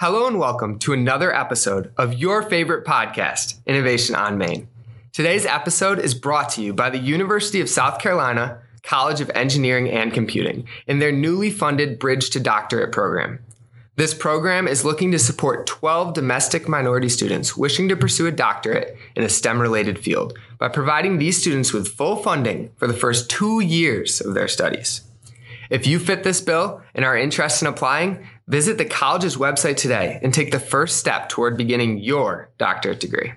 Hello and welcome to another episode of your favorite podcast, Innovation on Main. Today's episode is brought to you by the University of South Carolina College of Engineering and Computing in their newly funded Bridge to Doctorate program. This program is looking to support 12 domestic minority students wishing to pursue a doctorate in a STEM related field by providing these students with full funding for the first two years of their studies. If you fit this bill and are interested in applying, visit the college's website today and take the first step toward beginning your doctorate degree.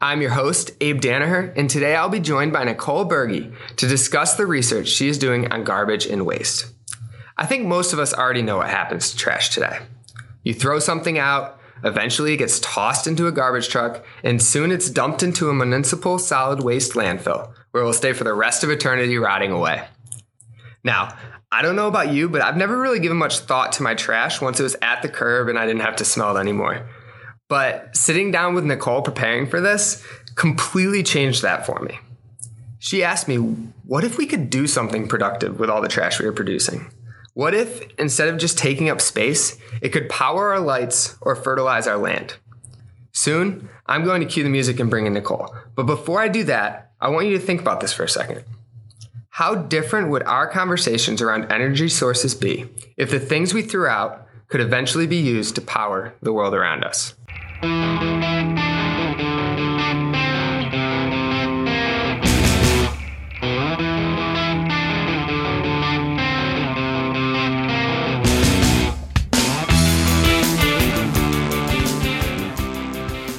I'm your host, Abe Danaher, and today I'll be joined by Nicole Berge to discuss the research she is doing on garbage and waste. I think most of us already know what happens to trash today. You throw something out, eventually it gets tossed into a garbage truck, and soon it's dumped into a municipal solid waste landfill, where it will stay for the rest of eternity rotting away. Now, I don't know about you, but I've never really given much thought to my trash once it was at the curb and I didn't have to smell it anymore. But sitting down with Nicole preparing for this completely changed that for me. She asked me, what if we could do something productive with all the trash we are producing? What if, instead of just taking up space, it could power our lights or fertilize our land? Soon, I'm going to cue the music and bring in Nicole. But before I do that, I want you to think about this for a second. How different would our conversations around energy sources be if the things we threw out could eventually be used to power the world around us?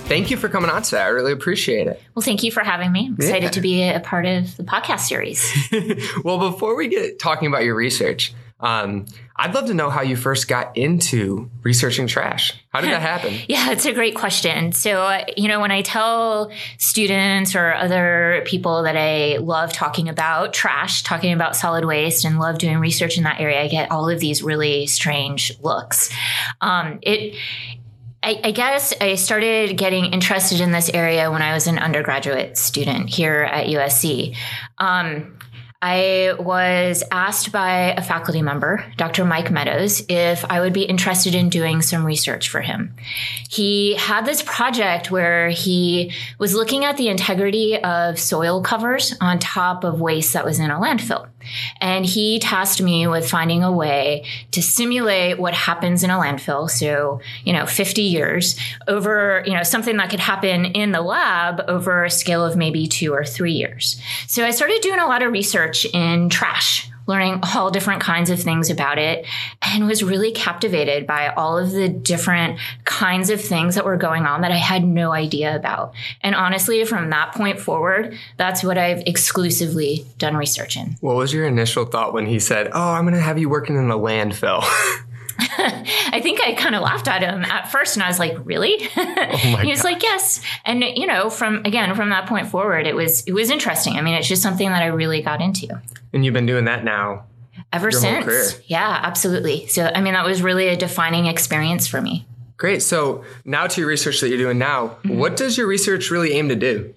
Thank you for coming on today. I really appreciate it. Well, thank you for having me. I'm excited yeah. to be a part of the podcast series. well, before we get talking about your research, um, I'd love to know how you first got into researching trash. How did that happen? yeah, it's a great question. So, you know, when I tell students or other people that I love talking about trash, talking about solid waste, and love doing research in that area, I get all of these really strange looks. Um, it I, guess I started getting interested in this area when I was an undergraduate student here at USC. Um, I was asked by a faculty member, Dr. Mike Meadows, if I would be interested in doing some research for him. He had this project where he was looking at the integrity of soil covers on top of waste that was in a landfill. And he tasked me with finding a way to simulate what happens in a landfill. So, you know, 50 years over, you know, something that could happen in the lab over a scale of maybe two or three years. So I started doing a lot of research in trash learning all different kinds of things about it and was really captivated by all of the different kinds of things that were going on that I had no idea about. And honestly, from that point forward, that's what I've exclusively done research in. What was your initial thought when he said, Oh, I'm going to have you working in a landfill? I think I kind of laughed at him at first and I was like, really? Oh he was like, yes. And you know, from again, from that point forward, it was, it was interesting. I mean, it's just something that I really got into. And you've been doing that now ever since. Yeah, absolutely. So, I mean, that was really a defining experience for me. Great. So now to your research that you're doing now, mm-hmm. what does your research really aim to do?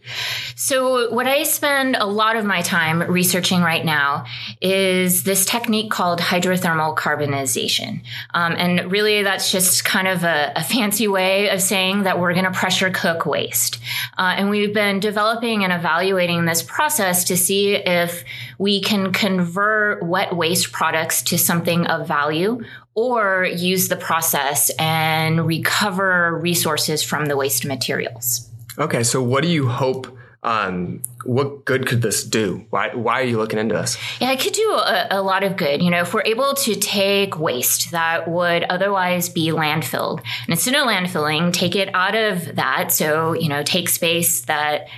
So what I spend a lot of my time researching right now is this technique called hydrothermal carbonization. Um, and really that's just kind of a, a, fancy way of saying that we're going to pressure cook waste. Uh, and we've been developing and evaluating this process to see if we can convert wet waste products to something of value or use the process and recover resources from the waste materials. Okay, so what do you hope um, what good could this do? Why why are you looking into this? Yeah, it could do a, a, lot of good. You know, if we're able to take waste that would otherwise be landfilled, and instead of landfilling, take it out of that. So you know, take space that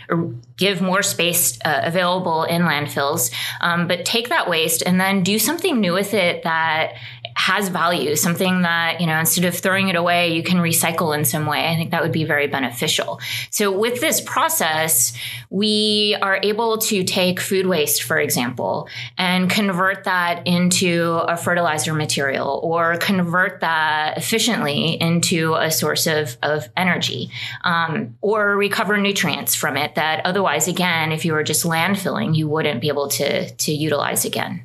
give more space uh, available in landfills, um, but take that waste and then do something new with it that has value, something that, you know, instead of throwing it away, you can recycle in some way. I think that would be very beneficial. So with this process, we are able to take food waste, for example, and convert that into a fertilizer material or convert that efficiently into a source of, of energy um, or recover nutrients from it that otherwise, again, if you were just landfilling, you wouldn't be able to, to utilize again.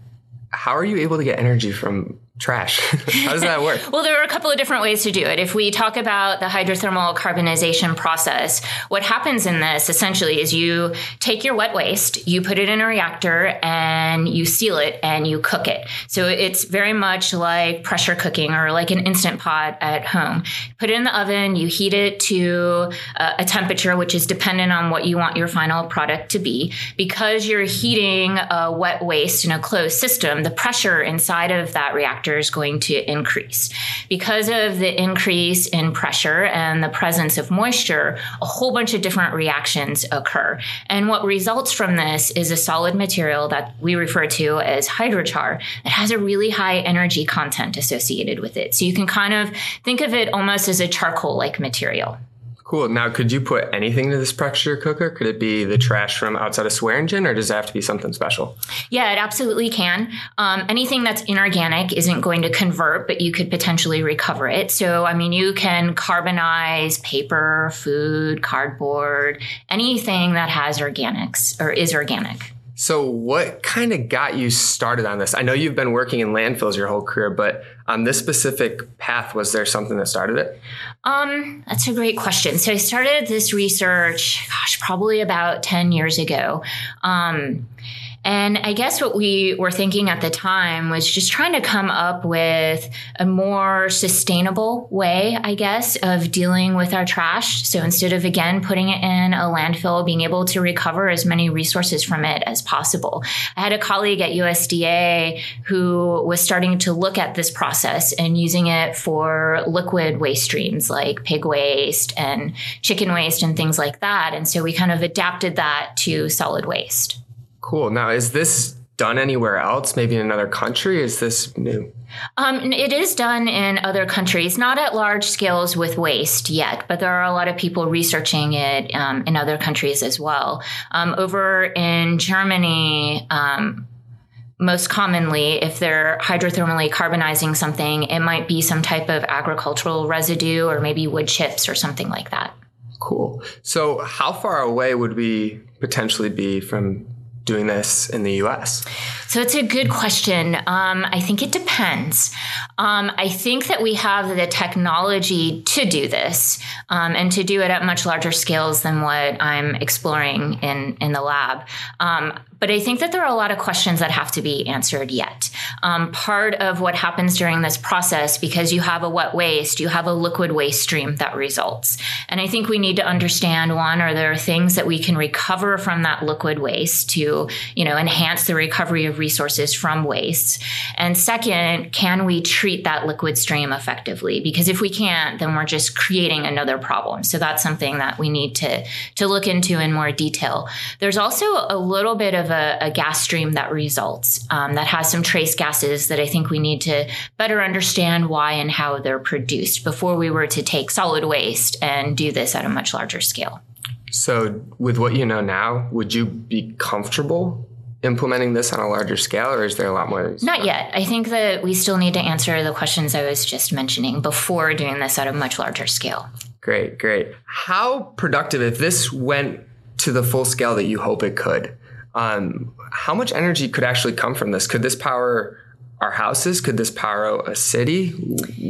How are you able to get energy from trash? How does that work? well, there are a couple of different ways to do it. If we talk about the hydrothermal carbonization process, what happens in this essentially is you take your wet waste, you put it in a reactor, and you seal it and you cook it. So it's very much like pressure cooking or like an instant pot at home. Put it in the oven, you heat it to a temperature which is dependent on what you want your final product to be. Because you're heating a wet waste in a closed system, the pressure inside of that reactor factor is going to increase. Because of the increase in pressure and the presence of moisture, a whole bunch of different reactions occur. And what results from this is a solid material that we refer to as hydrochar that has a really high energy content associated with it. So you can kind of think of it almost as a charcoal like material. Cool. Now, could you put anything into this pressure cooker? Could it be the trash from outside of Swearingen, or does it have to be something special? Yeah, it absolutely can. Um, anything that's inorganic isn't going to convert, but you could potentially recover it. So, I mean, you can carbonize paper, food, cardboard, anything that has organics or is organic. So, what kind of got you started on this? I know you've been working in landfills your whole career, but on this specific path, was there something that started it? Um, that's a great question. So, I started this research, gosh, probably about 10 years ago. Um, and I guess what we were thinking at the time was just trying to come up with a more sustainable way, I guess, of dealing with our trash. So instead of again putting it in a landfill, being able to recover as many resources from it as possible. I had a colleague at USDA who was starting to look at this process and using it for liquid waste streams like pig waste and chicken waste and things like that. And so we kind of adapted that to solid waste. Cool. Now, is this done anywhere else? Maybe in another country? Is this new? Um, it is done in other countries, not at large scales with waste yet, but there are a lot of people researching it um, in other countries as well. Um, over in Germany, um, most commonly, if they're hydrothermally carbonizing something, it might be some type of agricultural residue or maybe wood chips or something like that. Cool. So, how far away would we potentially be from doing this in the US? So it's a good question. Um, I think it depends. Um, I think that we have the technology to do this um, and to do it at much larger scales than what I'm exploring in, in the lab. But I think that there are a lot of questions that have to be answered yet. Um, part of what happens during this process, because you have a wet waste, you have a liquid waste stream that results. And I think we need to understand one, are there things that we can recover from that liquid waste to, you know, enhance the recovery of resources from waste? And second, can we treat that liquid stream effectively? Because if we can't, then we're just creating another problem. So that's something that we need to, to look into in more detail. There's also a little bit of a, a gas stream that results um, that has some trace gases that I think we need to better understand why and how they're produced before we were to take solid waste and do this at a much larger scale. So, with what you know now, would you be comfortable implementing this on a larger scale, or is there a lot more? Not yet. I think that we still need to answer the questions I was just mentioning before doing this at a much larger scale. Great, great. How productive, if this went to the full scale that you hope it could, um, how much energy could actually come from this? Could this power our houses? Could this power a city?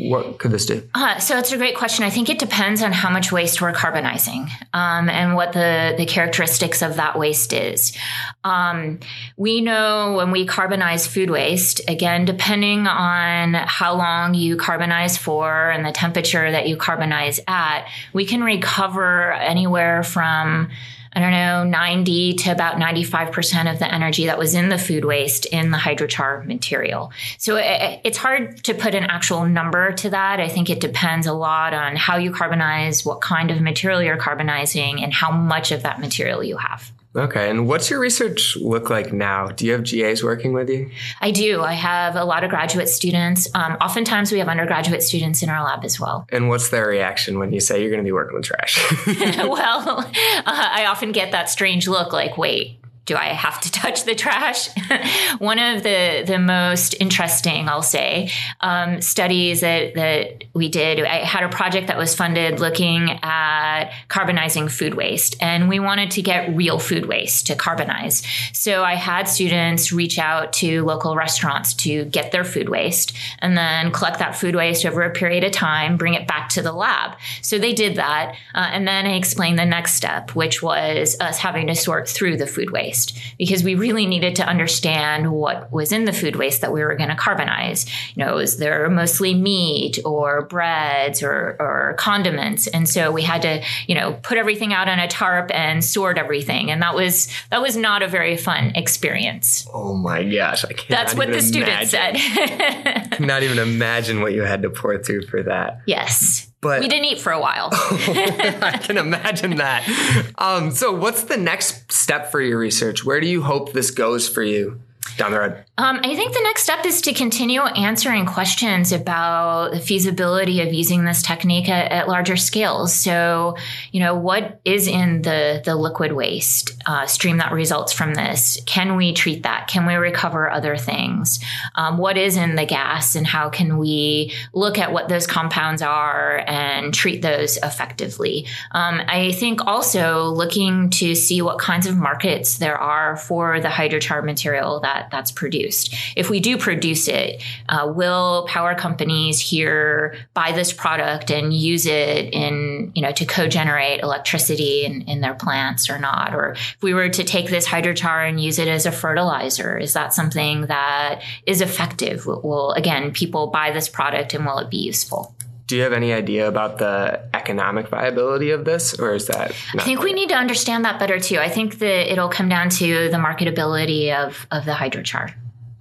What could this do? Uh, so it's a great question. I think it depends on how much waste we're carbonizing um, and what the, the characteristics of that waste is. Um, we know when we carbonize food waste, again, depending on how long you carbonize for and the temperature that you carbonize at, we can recover anywhere from I don't know, 90 to about 95% of the energy that was in the food waste in the hydrochar material. So it, it's hard to put an actual number to that. I think it depends a lot on how you carbonize, what kind of material you're carbonizing, and how much of that material you have. Okay. And what's your research look like now? Do you have GAs working with you? I do. I have a lot of graduate students. Um, oftentimes, we have undergraduate students in our lab as well. And what's their reaction when you say you're going to be working with trash? well, uh, I often get that strange look like, wait, do I have to touch the trash? One of the the most interesting, I'll say, um, studies that that we did. I had a project that was funded looking at carbonizing food waste, and we wanted to get real food waste to carbonize. So I had students reach out to local restaurants to get their food waste, and then collect that food waste over a period of time, bring it back to the lab. So they did that, uh, and then I explained the next step, which was us having to sort through the food waste waste because we really needed to understand what was in the food waste that we were going to carbonize. You know, is there mostly meat or breads or, or condiments? And so we had to, you know, put everything out on a tarp and sort everything. And that was that was not a very fun experience. Oh my gosh. I can't. That's what the student said. Not even imagine what you had to pore through for that. Yes. But we didn't eat for a while. I can imagine that. Um, so, what's the next step for your research? Where do you hope this goes for you? down the road? Um, I think the next step is to continue answering questions about the feasibility of using this technique at, at larger scales. So, you know, what is in the the liquid waste uh, stream that results from this? Can we treat that? Can we recover other things? Um, what is in the gas, and how can we look at what those compounds are and treat those effectively? Um, I think also looking to see what kinds of markets there are for the hydrochar material that that's produced. If we do produce it, uh, will power companies here buy this product and use it in, you know, to co-generate electricity in, in their plants or not? Or if we were to take this hydrochar and use it as a fertilizer, is that something that is effective? Will, again, people buy this product and will it be useful? do you have any idea about the economic viability of this or is that i think clear? we need to understand that better too i think that it'll come down to the marketability of, of the hydrochar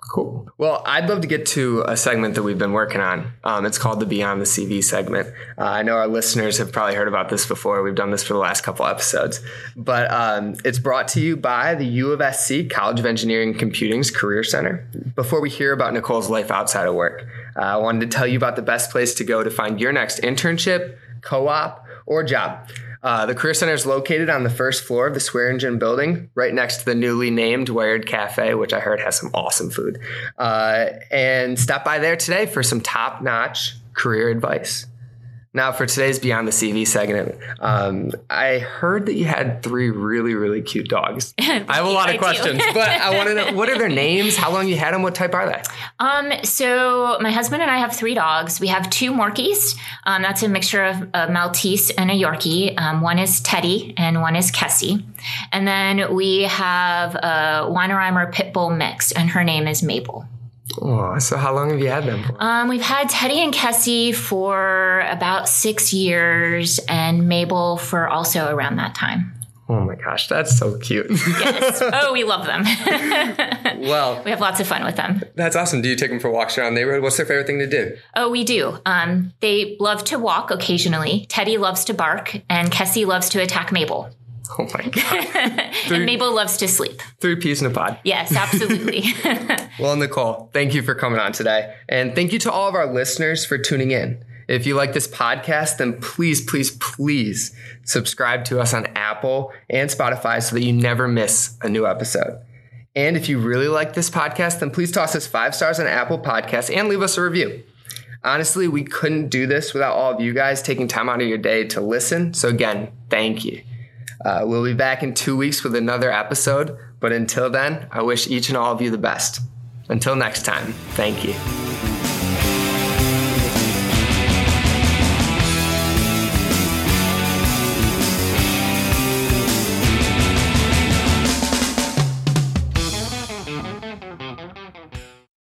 Cool. Well, I'd love to get to a segment that we've been working on. Um, it's called the Beyond the CV segment. Uh, I know our listeners have probably heard about this before. We've done this for the last couple episodes, but um, it's brought to you by the U of SC College of Engineering and Computing's Career Center. Before we hear about Nicole's life outside of work, uh, I wanted to tell you about the best place to go to find your next internship, co-op, or job. Uh, the Career Center is located on the first floor of the Swearingen building, right next to the newly named Wired Cafe, which I heard has some awesome food. Uh, and stop by there today for some top notch career advice. Now, for today's Beyond the CV segment, um, I heard that you had three really, really cute dogs. I have a lot of questions, but I want to know what are their names, how long you had them, what type are they? Um, so my husband and I have three dogs. We have two Morkies. Um, that's a mixture of a Maltese and a Yorkie. Um, one is Teddy and one is Kessie. And then we have a Weimaraner Pit Bull mix, and her name is Mabel. Oh, so how long have you had them for? Um, we've had Teddy and Kessie for about six years, and Mabel for also around that time. Oh my gosh, that's so cute. yes. Oh, we love them. well, we have lots of fun with them. That's awesome. Do you take them for walks around the neighborhood? What's their favorite thing to do? Oh, we do. Um, they love to walk occasionally. Teddy loves to bark, and Kessie loves to attack Mabel. Oh my God. and Mabel loves to sleep. Three peas in a pod. Yes, absolutely. well, Nicole, thank you for coming on today. And thank you to all of our listeners for tuning in. If you like this podcast, then please, please, please subscribe to us on Apple and Spotify so that you never miss a new episode. And if you really like this podcast, then please toss us five stars on Apple Podcasts and leave us a review. Honestly, we couldn't do this without all of you guys taking time out of your day to listen. So, again, thank you. Uh, we'll be back in two weeks with another episode. But until then, I wish each and all of you the best. Until next time, thank you.